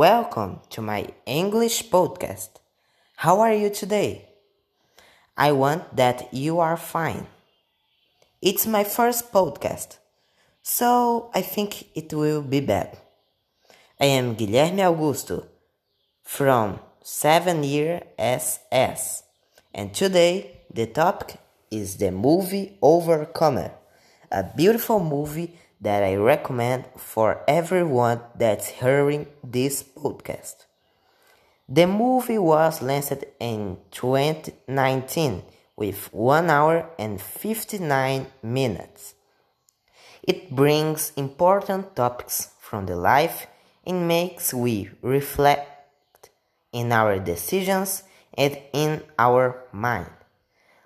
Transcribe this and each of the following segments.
Welcome to my English podcast. How are you today? I want that you are fine. It's my first podcast, so I think it will be bad. I am Guilherme Augusto from 7 Year SS, and today the topic is the movie Overcomer, a beautiful movie that I recommend for everyone that's hearing this podcast. The movie was launched in 2019 with 1 hour and 59 minutes. It brings important topics from the life and makes we reflect in our decisions and in our mind,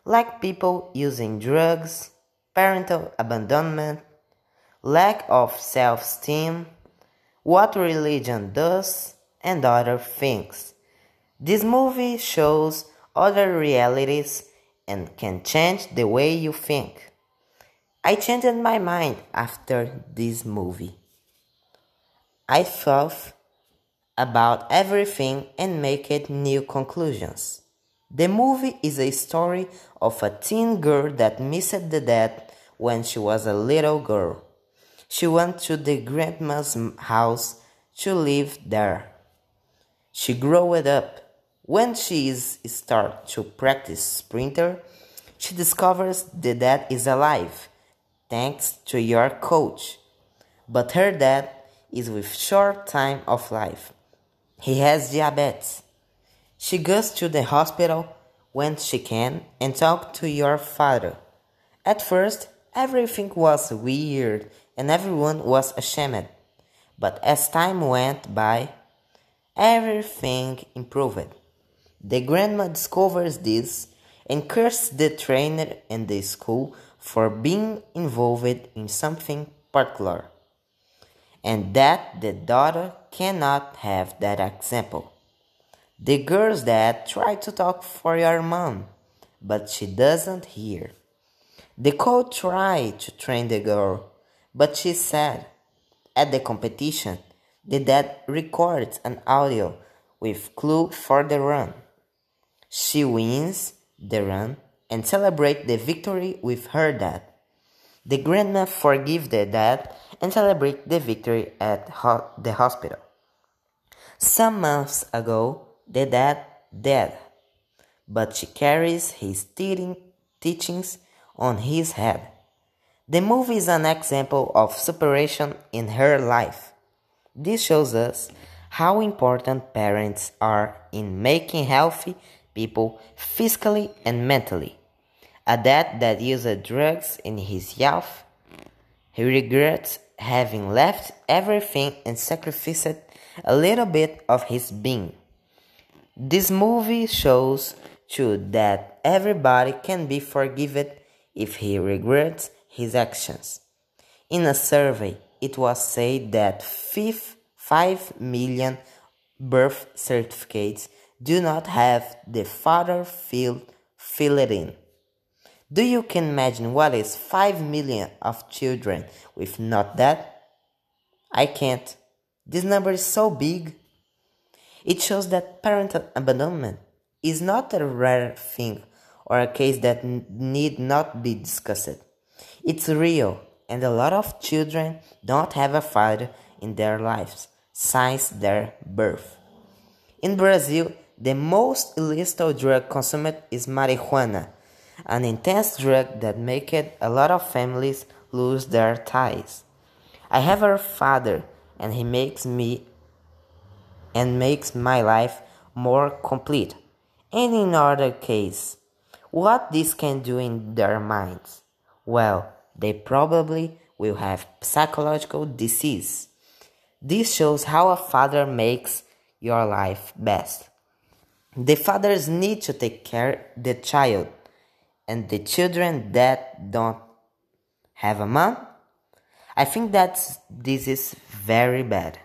like people using drugs, parental abandonment, lack of self esteem, what religion does, and other things. This movie shows other realities and can change the way you think. I changed my mind after this movie. I thought about everything and make new conclusions. The movie is a story of a teen girl that missed the dad when she was a little girl. She went to the grandma's house to live there. She grew up. When she is start to practice sprinter, she discovers the dad is alive, thanks to your coach. But her dad is with short time of life. He has diabetes. She goes to the hospital when she can and talk to your father. At first, everything was weird and everyone was ashamed. But as time went by, everything improved. The grandma discovers this and curses the trainer and the school for being involved in something particular, and that the daughter cannot have that example. The girl's dad tried to talk for your mom, but she doesn't hear. The coach tried to train the girl, but she said, at the competition, the dad records an audio with clue for the run. She wins the run and celebrates the victory with her dad. The grandma forgives the dad and celebrates the victory at ho- the hospital. Some months ago, the dad died, but she carries his teachings on his head. The movie is an example of separation in her life. This shows us how important parents are in making healthy people physically and mentally. A dad that used drugs in his youth, he regrets having left everything and sacrificed a little bit of his being. This movie shows too that everybody can be forgiven if he regrets his actions. In a survey, it was said that 5 million birth certificates do not have the father field filled in. Do you can imagine what is 5 million of children with not that? I can't. This number is so big. It shows that parental abandonment is not a rare thing or a case that need not be discussed. It's real, and a lot of children don't have a father in their lives since their birth. In Brazil, the most illicit drug consumed is marijuana, an intense drug that makes a lot of families lose their ties. I have a father, and he makes me and makes my life more complete. And in other case, what this can do in their minds? Well, they probably will have psychological disease. This shows how a father makes your life best. The fathers need to take care the child and the children that don't have a mom. I think that this is very bad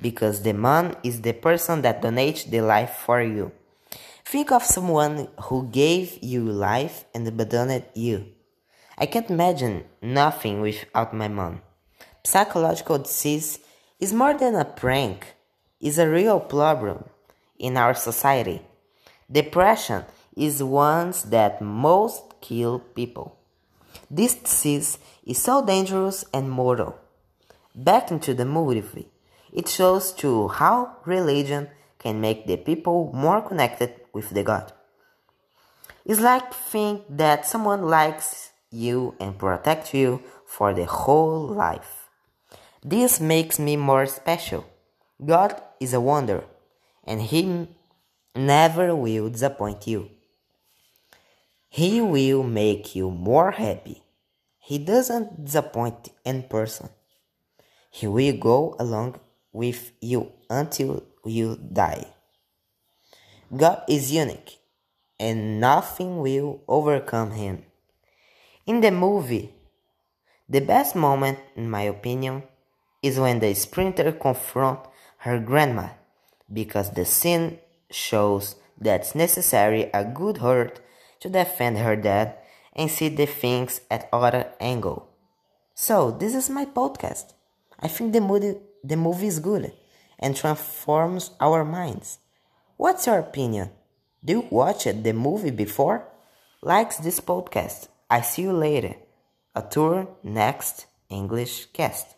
because the mom is the person that donates the life for you. Think of someone who gave you life and abandoned you. I can't imagine nothing without my mom. Psychological disease is more than a prank. is a real problem in our society. Depression is one that most kill people. This disease is so dangerous and mortal. Back into the movie, it shows to how religion can make the people more connected with the God. It's like think that someone likes you and protects you for the whole life. This makes me more special. God is a wonder, and He never will disappoint you. He will make you more happy. He doesn't disappoint in person. He will go along with you until you die. God is unique and nothing will overcome him. In the movie, the best moment, in my opinion, is when the sprinter confronts her grandma because the scene shows that's necessary a good heart to defend her dad and see the things at other angle. So this is my podcast. I think the movie the movie is good and transforms our minds. What's your opinion? Do you watch the movie before? Likes this podcast. I see you later. A tour next English cast.